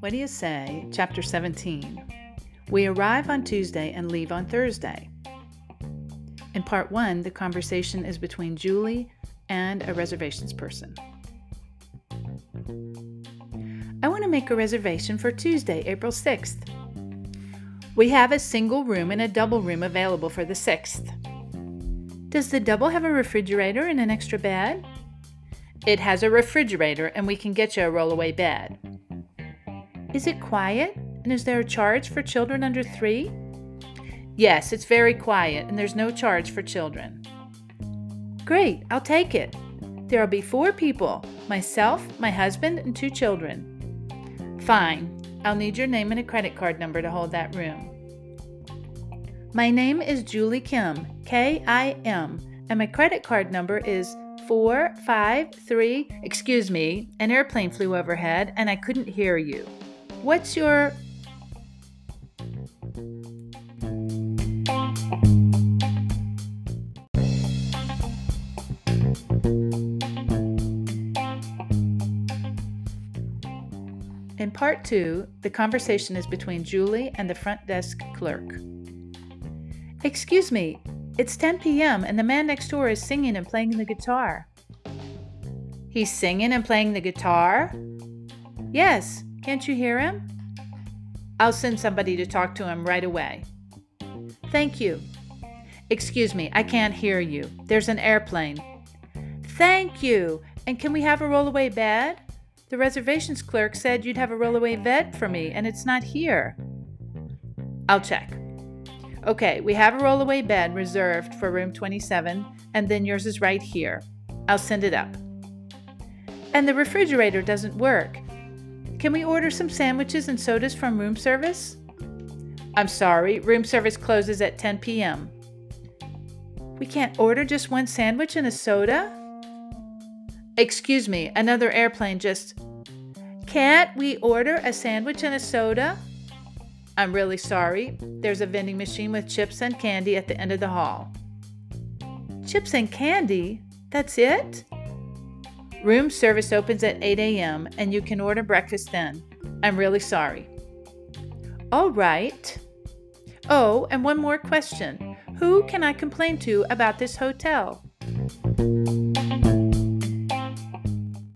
What do you say? Chapter 17. We arrive on Tuesday and leave on Thursday. In part one, the conversation is between Julie and a reservations person. I want to make a reservation for Tuesday, April 6th. We have a single room and a double room available for the 6th. Does the double have a refrigerator and an extra bed? It has a refrigerator and we can get you a rollaway bed. Is it quiet? And is there a charge for children under three? Yes, it's very quiet and there's no charge for children. Great, I'll take it. There'll be four people myself, my husband, and two children. Fine, I'll need your name and a credit card number to hold that room. My name is Julie Kim, K I M, and my credit card number is 453. Excuse me, an airplane flew overhead and I couldn't hear you. What's your. In part two, the conversation is between Julie and the front desk clerk. Excuse me, it's 10 p.m. and the man next door is singing and playing the guitar. He's singing and playing the guitar? Yes, can't you hear him? I'll send somebody to talk to him right away. Thank you. Excuse me, I can't hear you. There's an airplane. Thank you. And can we have a rollaway bed? The reservations clerk said you'd have a rollaway bed for me, and it's not here. I'll check. Okay, we have a rollaway bed reserved for room 27, and then yours is right here. I'll send it up. And the refrigerator doesn't work. Can we order some sandwiches and sodas from room service? I'm sorry, room service closes at 10 p.m. We can't order just one sandwich and a soda? Excuse me, another airplane just. Can't we order a sandwich and a soda? I'm really sorry. There's a vending machine with chips and candy at the end of the hall. Chips and candy? That's it? Room service opens at 8 a.m., and you can order breakfast then. I'm really sorry. All right. Oh, and one more question Who can I complain to about this hotel?